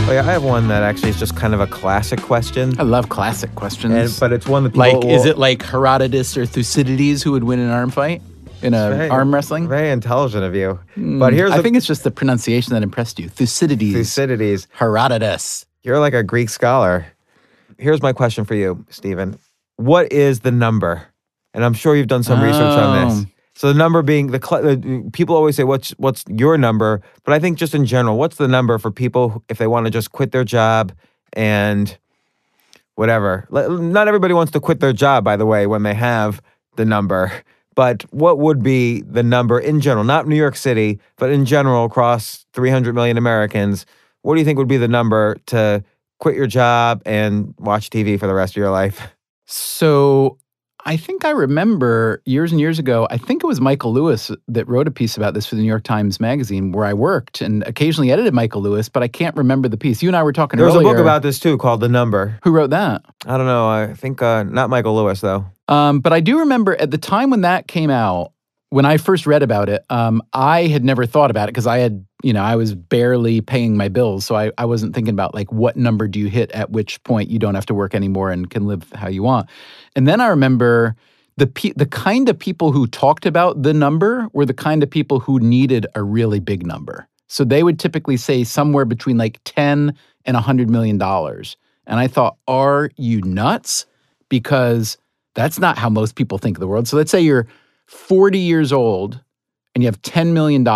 Oh, yeah, I have one that actually is just kind of a classic question. I love classic questions. And, but it's one that people like, is it like Herodotus or Thucydides who would win an arm fight in a very- arm wrestling? Very intelligent of you. Hmm. but here's I the think it's just the pronunciation that impressed you. Thucydides, Thucydides. Herodotus. You're like a Greek scholar. Here's my question for you, Stephen. What is the number? And I'm sure you've done some research on this. Oh. So the number being the, cl- the people always say what's what's your number, but I think just in general, what's the number for people who- if they want to just quit their job and whatever. Not everybody wants to quit their job, by the way, when they have the number. But what would be the number in general, not New York City, but in general across 300 million Americans? What do you think would be the number to quit your job and watch TV for the rest of your life? So I think I remember years and years ago, I think it was Michael Lewis that wrote a piece about this for the New York Times Magazine where I worked and occasionally edited Michael Lewis, but I can't remember the piece. You and I were talking There was earlier. a book about this too called The Number. Who wrote that? I don't know. I think uh, not Michael Lewis though. Um, but I do remember at the time when that came out, when I first read about it, um, I had never thought about it because I had, you know, I was barely paying my bills. So I, I wasn't thinking about like what number do you hit at which point you don't have to work anymore and can live how you want. And then I remember the pe- the kind of people who talked about the number were the kind of people who needed a really big number. So they would typically say somewhere between like 10 and 100 million dollars. And I thought, are you nuts? Because that's not how most people think of the world. So let's say you're 40 years old and you have $10 million.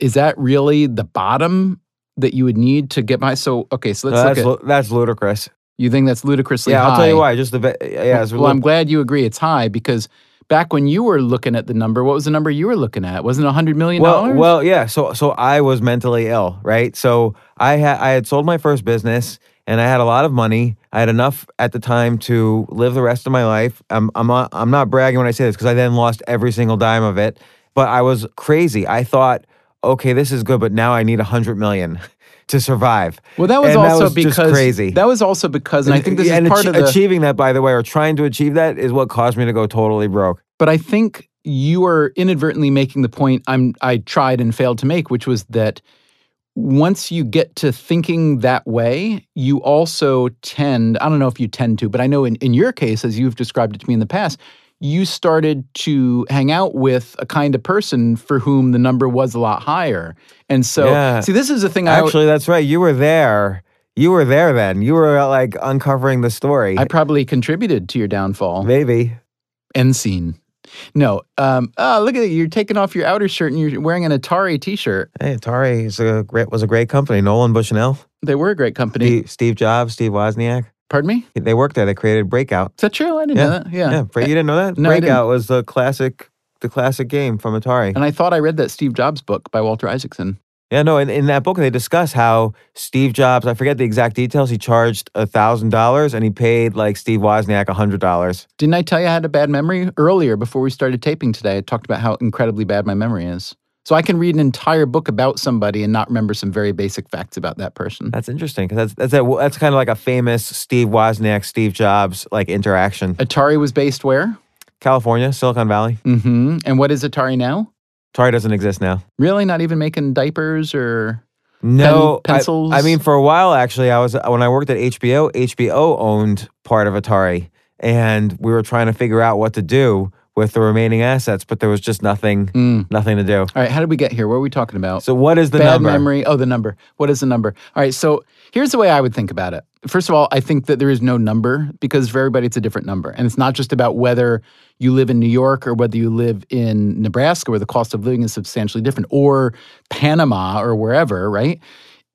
Is that really the bottom that you would need to get by? So, okay, so let's No, look that's at, lu- that's ludicrous. you think that's ludicrously Yeah, high? I'll tell you why. Just the yeah. Well, I'm glad you agree it's high because back when you were looking at the number, what was the number you were looking at? Wasn't it $100 million? well, well, yeah. So so I was mentally ill, right? So I had I had sold my first business and I had a lot of money. I had enough at the time to live the rest of my life. I'm I'm not, I'm not bragging when I say this because I then lost every single dime of it. But I was crazy. I thought, okay, this is good, but now I need a hundred million to survive. well, that was and also that was because crazy. That was also because, and I think this and is part achie- of the. achieving that, by the way, or trying to achieve that, is what caused me to go totally broke. But I think you are inadvertently making the point I'm I tried and failed to make, which was that once you get to thinking that way, you also tend, I don't know if you tend to, but I know in, in your case, as you've described it to me in the past, you started to hang out with a kind of person for whom the number was a lot higher. And so, Yeah. see, this is the thing I Actually, that's right. You were there. You were there then. You were uh, like uncovering the story. I probably contributed to your downfall. Maybe. End scene. No. Um, oh, look at it. You're taking off your outer shirt and you're wearing an Atari t shirt. Hey, Atari is a great was a great company. Nolan Bushnell, They were a great company. Steve, Steve Jobs, Steve Wozniak. Pardon me? They worked there. They created Breakout. Is that true? I didn't know that. Yeah. Yeah, you didn't know that? No, Breakout was the classic, the classic game from Atari. And I thought I read that Steve Jobs book by Walter Isaacson. Yeah, no. In, in that book, they discuss how Steve Jobs. I forget the exact details. He charged a thousand dollars, and he paid like Steve Wozniak a hundred dollars. Didn't I tell you I had a bad memory earlier before we started taping today? I talked about how incredibly bad my memory is. So I can read an entire book about somebody and not remember some very basic facts about that person. That's interesting because that's that's a, that's kind of like a famous Steve Wozniak, Steve Jobs like interaction. Atari was based where? California, Silicon Valley. Mm-hmm. And what is Atari now? Atari doesn't exist now. Really? Not even making diapers or No, Pen- I- pencils? I, mean, for a while actually, I was when I worked at HBO. HBO owned part of Atari, and we were trying to figure out what to do with the remaining assets, but there was just nothing, Mm. nothing to do. All right, how did we get here? What are we talking about? So, what is the Bad number? memory. Oh, the number. What is the number? All right, so here's the way I would think about it. First of all, I think that there is no number because for everybody it's a different number. And it's not just about whether you live in New York or whether you live in Nebraska where the cost of living is substantially different or Panama or wherever, right?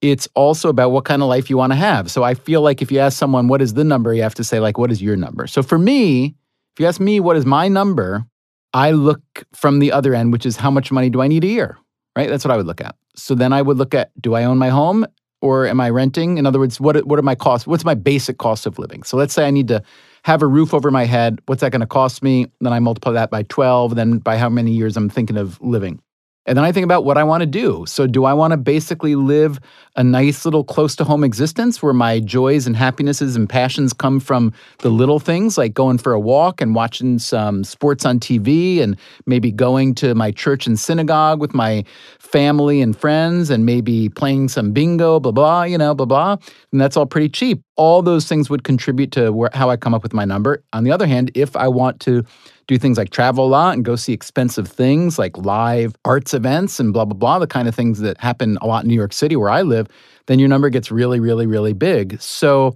It's also about what kind of life you want to have. So I feel like if you ask someone what is the number, you have to say like what is your number? So for me, if you ask me what is my number, I look from the other end, which is how much money do I need a year? Right? That's what I would look at. So then I would look at do I own my home or am I renting? In other words, what what are my costs? What's my basic cost of living? So let's say I need to have a roof over my head. What's that going to cost me? Then I multiply that by 12, then by how many years I'm thinking of living. And then I think about what I want to do. So, do I want to basically live a nice little close to home existence where my joys and happinesses and passions come from the little things like going for a walk and watching some sports on TV and maybe going to my church and synagogue with my family and friends and maybe playing some bingo, blah, blah, you know, blah, blah. And that's all pretty cheap. All those things would contribute to where, how I come up with my number. On the other hand, if I want to do things like travel a lot and go see expensive things like live arts events and blah, blah, blah, the kind of things that happen a lot in New York City where I live, then your number gets really, really, really big. So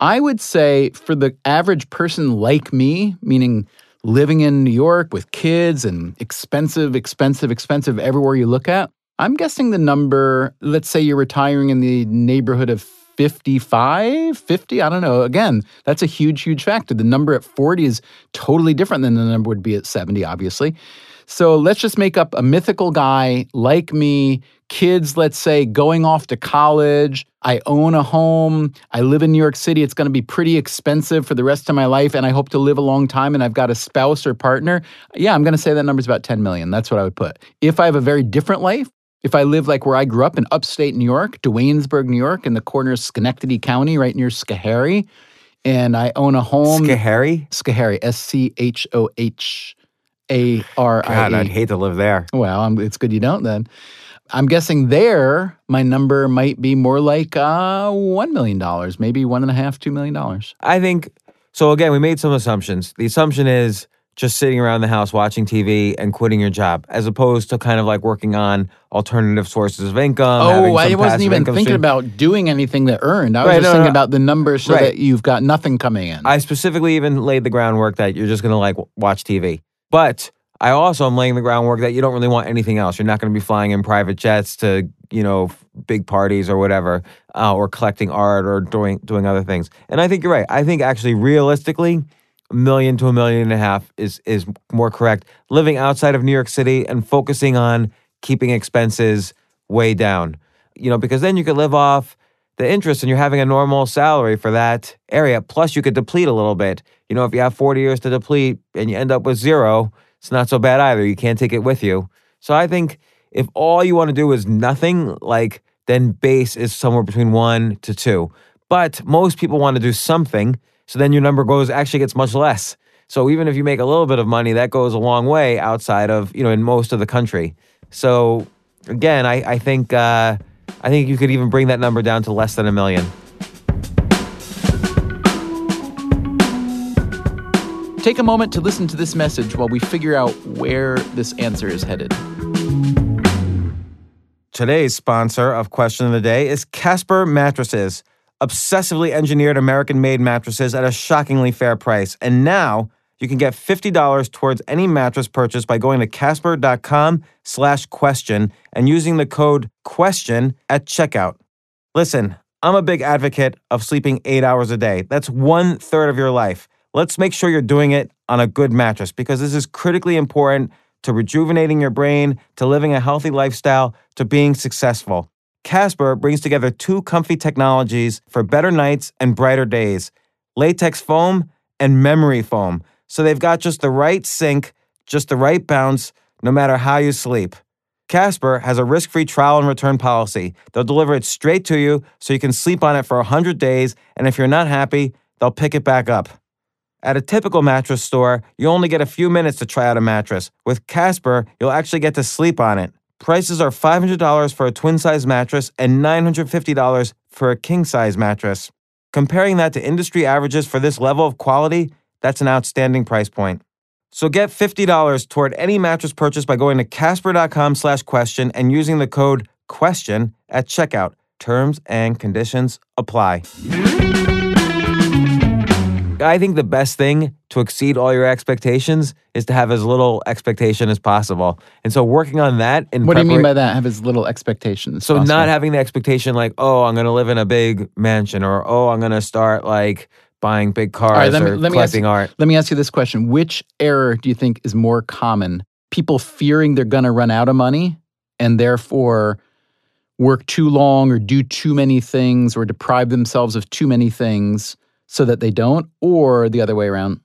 I would say for the average person like me, meaning living in New York with kids and expensive, expensive, expensive everywhere you look at, I'm guessing the number, let's say you're retiring in the neighborhood of 55, 50, I don't know. Again, that's a huge, huge factor. The number at 40 is totally different than the number would be at 70, obviously. So let's just make up a mythical guy like me, kids, let's say, going off to college. I own a home. I live in New York City. It's going to be pretty expensive for the rest of my life, and I hope to live a long time, and I've got a spouse or partner. Yeah, I'm going to say that number's about 10 million. That's what I would put. If I have a very different life, if I live like where I grew up in upstate New York, Duanesburg, New York, in the corner of Schenectady County, right near Schoharie, and I own a home. Schoharie? Schoharie, S C H O H A R I. God, I'd hate to live there. Well, I'm, it's good you don't then. I'm guessing there, my number might be more like uh, $1 million, maybe one and a half, $2 million. I think so. Again, we made some assumptions. The assumption is just sitting around the house watching TV and quitting your job, as opposed to kind of like working on alternative sources of income. Oh, I wasn't even thinking stream. about doing anything that earned. I was Right, just no, thinking no. about the numbers so Right. that you've got nothing coming in. I specifically even laid the groundwork that you're just going to like watch TV. But I also am laying the groundwork that you don't really want anything else. You're not going to be flying in private jets to, you know, big parties or whatever, uh, or collecting art or doing doing other things. And I think you're right. I think actually realistically, million to a million and a half is is more correct. Living outside of New York City and focusing on keeping expenses way down. You know, because then you could live off the interest and you're having a normal salary for that area. Plus, you could deplete a little bit. You know, if you have 40 years to deplete and you end up with zero, it's not so bad either. You can't take it with you. So I think if all you want to do is nothing, like then base is somewhere between one to two. But most people want to do something. So then your number goes actually gets much less. So even if you make a little bit of money, that goes a long way outside of, you know, in most of the country. So again, I, I think uh, I think you could even bring that number down to less than a million. Take a moment to listen to this message while we figure out where this answer is headed. Today's sponsor of Question of the Day is Casper Mattresses, obsessively engineered American made mattresses at a shockingly fair price. And now you can get $50 towards any mattress purchase by going to casper.com slash question and using the code question at checkout. Listen, I'm a big advocate of sleeping eight hours a day. That's one third of your life. Let's make sure you're doing it on a good mattress because this is critically important to rejuvenating your brain, to living a healthy lifestyle, to being successful. Casper brings together two comfy technologies for better nights and brighter days latex foam and memory foam. So they've got just the right sink, just the right bounce, no matter how you sleep. Casper has a risk free trial and return policy. They'll deliver it straight to you so you can sleep on it for 100 days, and if you're not happy, they'll pick it back up. At a typical mattress store, you only get a few minutes to try out a mattress. With Casper, you'll actually get to sleep on it. Prices are $500 for a twin size mattress and $950 for a king size mattress. Comparing that to industry averages for this level of quality, that's an outstanding price point. So get $50 toward any mattress purchase by going to casper.com slash question and using the code question at checkout. Terms and conditions apply. I think the best thing to exceed all your expectations is to have as little expectation as possible. And so working on that in What do you mean by that? Have as little expectations. so possible? not having the expectation like, oh, I'm gonna live in a big mansion or oh, I'm gonna start like buying big cars right, let me, or let, me ask, collecting art. let me ask you this question. Which error do you think is more common? People fearing they're going to run out of money and therefore work too long or do too many things or deprive themselves of too many things so that they don't, or the other way around?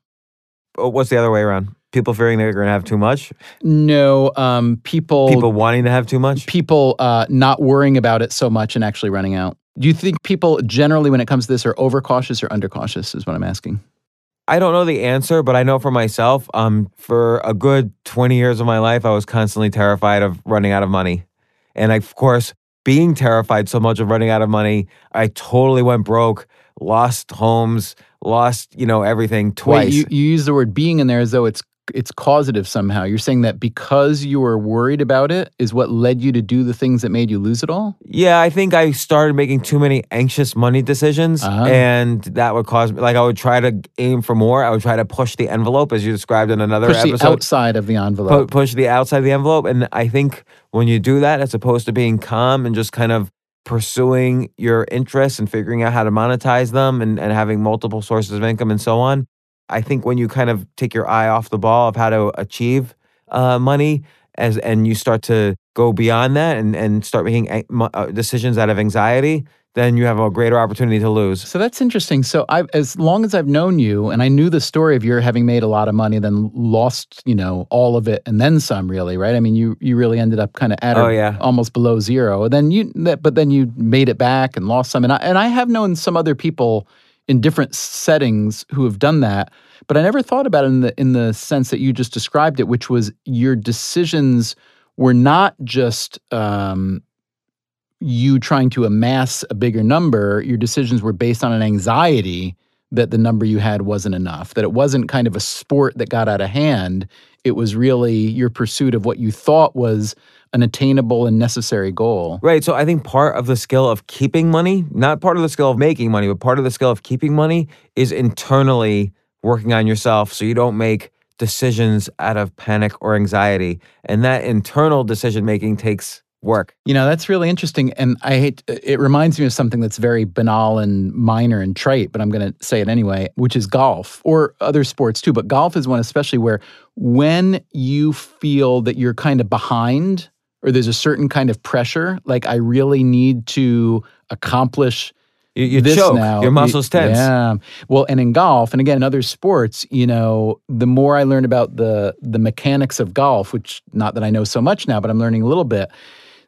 Oh, What's the other way around? People fearing they're going to have too much. No, um, people People wanting to have too much. people uh, not worrying about it so much and actually running out. Do you think people generally, when it comes to this, are overcautious or undercautious? Is what I'm asking. I don't know the answer, but I know for myself, um, for a good 20 years of my life, I was constantly terrified of running out of money. And I, of course, being terrified so much of running out of money, I totally went broke, lost homes, lost, you know, everything twice. Wait, you, you use the word being in there as though it's it's causative somehow. You're saying that because you were worried about it is what led you to do the things that made you lose it all? yeah, I think I started making too many anxious money decisions, Uh-huh. and that would cause me, like, I would try to aim for more. I would try to push the envelope, as you described in another Push the episode. outside of the pu- envelope. push the outside of the envelope. And I think when you do that, as opposed to being calm and just kind of pursuing your interests and figuring out how to monetize them and, and having multiple sources of income and so on, I think when you kind of take your eye off the ball of how to achieve uh, money as and you start to go beyond that and, and start making a- uh, decisions out of anxiety, then you have a greater opportunity to lose. So that's interesting. So I, as long as I've known you, and I knew the story of your having made a lot of money, then lost, you know, all of it, and then some. Really, right? I mean, you you really ended up kind of at Oh, yeah. almost below zero. And then you, but then you made it back and lost some. And I and I have known some other people in different settings who have done that, but I never thought about it in the in the sense that you just described it, which was your decisions were not just. Um, you trying to amass a bigger number, your decisions were based on an anxiety that the number you had wasn't enough, that it wasn't kind of a sport that got out of hand. It was really your pursuit of what you thought was an attainable and necessary goal. Right. So I think part of the skill of keeping money, not part of the skill of making money, but part of the skill of keeping money is internally working on yourself so you don't make decisions out of panic or anxiety. And that internal decision making takes work. You know, that's really interesting. And I hate uh, it reminds me of something that's very banal and minor and trite, but I'm going to say it anyway, which is golf or other sports too. But golf is one, especially where when you feel that you're kind of behind or there's a certain kind of pressure, like I really need to accomplish You, you this choke, now. your muscles tense. Yeah. Well, and in golf, and again in other sports, you know, the more I learn about the the mechanics of golf, which not that I know so much now, but I'm learning a little bit.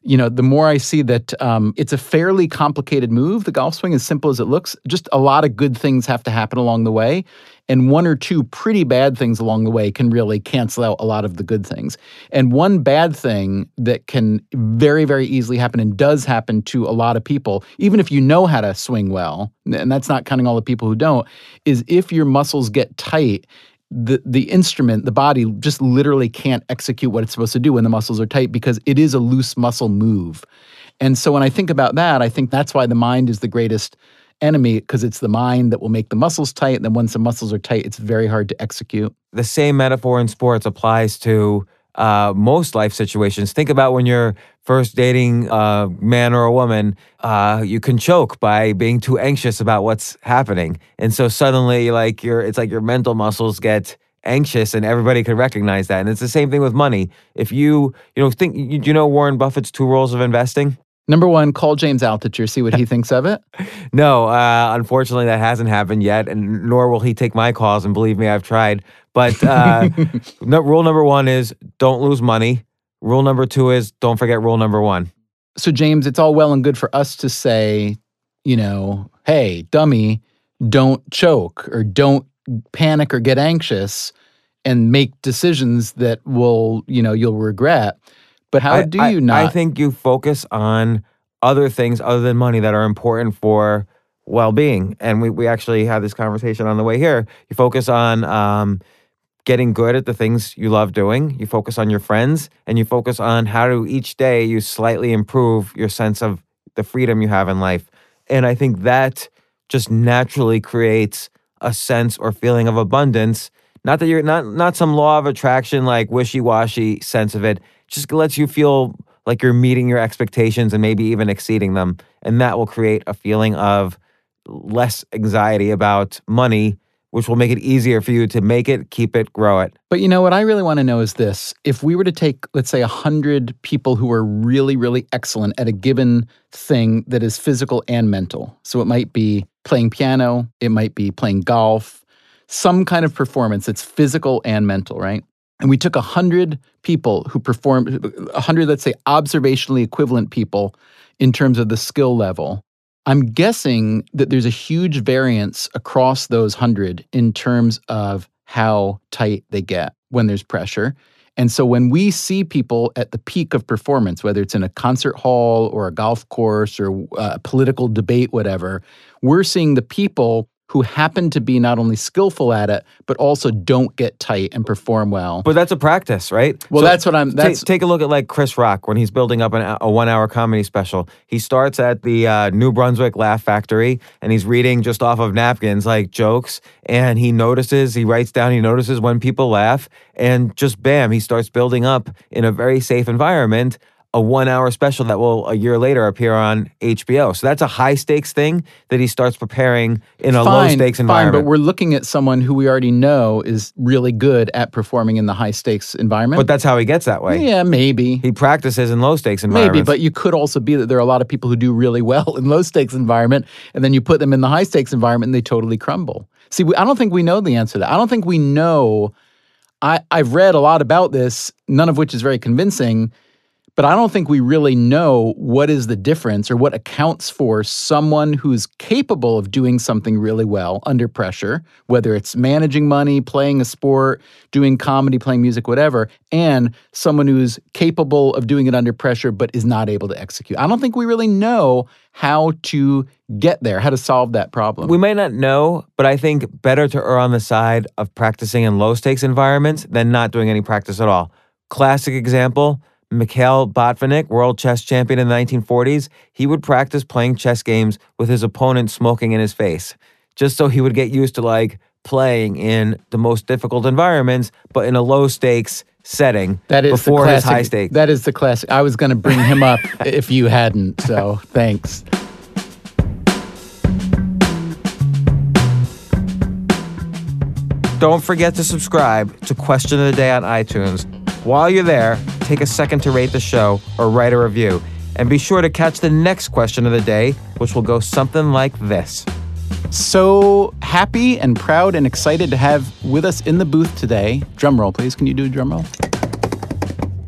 You know, the more I see that um, it's a fairly complicated move. The golf swing, as simple as it looks, just a lot of good things have to happen along the way, and one or two pretty bad things along the way can really cancel out a lot of the good things. And one bad thing that can very, very easily happen and does happen to a lot of people, even if you know how to swing well, and that's not counting all the people who don't, is if your muscles get tight, the the instrument, the body just literally can't execute what it's supposed to do when the muscles are tight because it is a loose muscle move. And so when I think about that, I think that's why the mind is the greatest enemy because it's the mind that will make the muscles tight. And then once the muscles are tight, it's very hard to execute. the same metaphor in sports applies to uh, most life situations. Think about when you're first dating a man or a woman, uh, you can choke by being too anxious about what's happening, and so suddenly, like your, it's like your mental muscles get anxious, and everybody could recognize that. And it's the same thing with money. If you, you know, think, you, you know Warren Buffett's two rules of investing? Number one, call James Altucher, see what he thinks of it. No, uh, unfortunately, that hasn't happened yet, and nor will he take my calls. And believe me, I've tried. But uh, no, rule number one is don't lose money. Rule number two is don't forget rule number one. So, James, it's all well and good for us to say, you know, hey, dummy, don't choke or don't panic or get anxious and make decisions that will, you know, you'll regret. But how I- do I- you not? I think you focus on other things other than money that are important for well-being. And we, we actually had this conversation on the way here. You focus on um, getting good at the things you love doing. You focus on your friends, and you focus on how to each day you slightly improve your sense of the freedom you have in life. And I think that just naturally creates a sense or feeling of abundance. Not that you're not not some law of attraction like wishy-washy sense of it. Just lets you feel like you're meeting your expectations and maybe even exceeding them. And that will create a feeling of less anxiety about money, which will make it easier for you to make it, keep it, grow it. But you know what I really want to know is this: if we were to take, let's say, hundred people who are really, really excellent at a given thing that is physical and mental, so it might be playing piano, it might be playing golf, some kind of performance that's physical and mental, right? And we took 100 people who performed 100 let's say observationally equivalent people in terms of the skill level. I'm guessing that there's a huge variance across those 100 in terms of how tight they get when there's pressure. And so when we see people at the peak of performance whether it's in a concert hall or a golf course or uh, a political debate whatever we're seeing the people who happen to be not only skillful at it but also don't get tight and perform well. But that's a practice, right? Well, so that's what I'm. That's take, take, a look at like Chris Rock when he's building up an, a one-hour comedy special. He starts at the uh, New Brunswick Laugh Factory and he's reading just off of napkins like jokes, and he notices, he writes down, he notices when people laugh, and just bam, he starts building up in a very safe environment a one hour special that will a year later appear on HBO. So that's a high stakes thing that he starts preparing in a fine, low stakes environment. Fine, but we're looking at someone who we already know is really good at performing in the high stakes environment. But that's how he gets that way. Yeah, maybe. He practices in low stakes environments. Maybe, but you could also be that there are a lot of people who do really well in low stakes environment and then you put them in the high stakes environment and they totally crumble. See, we, I don't think we know the answer to that. I don't think we know I, I've read a lot about this, none of which is very convincing but I don't think we really know what is the difference or what accounts for someone who's capable of doing something really well under pressure, whether it's managing money, playing a sport, doing comedy, playing music, whatever, and someone who's capable of doing it under pressure but is not able to execute. I don't think we really know how to get there, how to solve that problem. We might not know, but I think better to err on the side of practicing in low stakes environments than not doing any practice at all. Classic example Mikhail Botvinnik, world chess champion in the 1940s, he would practice playing chess games with his opponent smoking in his face, just so he would get used to like playing in the most difficult environments, but in a low stakes setting that is before classic, his high stakes. That is the classic. I was going to bring him up if you hadn't, so thanks. Don't forget to subscribe to Question of the Day on iTunes. While you're there, take a second to rate the show or write a review. And be sure to catch the next question of the day, which will go something like this. So happy and proud and excited to have with us in the booth today. Drum roll, please. Can you do a drum roll?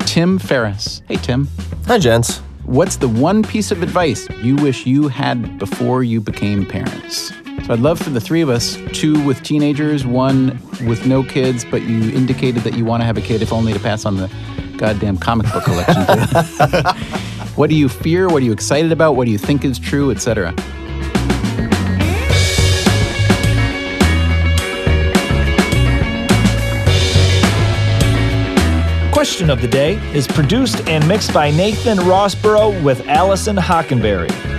Tim Ferriss. Hey, Tim. Hi, gents. What's the one piece of advice you wish you had before you became parents? So I'd love for the three of us, two with teenagers, one with no kids, but you indicated that you want to have a kid if only to pass on the goddamn comic book collection what do you fear? What are you excited about? What do you think is true, etc.? Question of the Day is produced and mixed by Nathan Rossborough with Allison Hockenberry.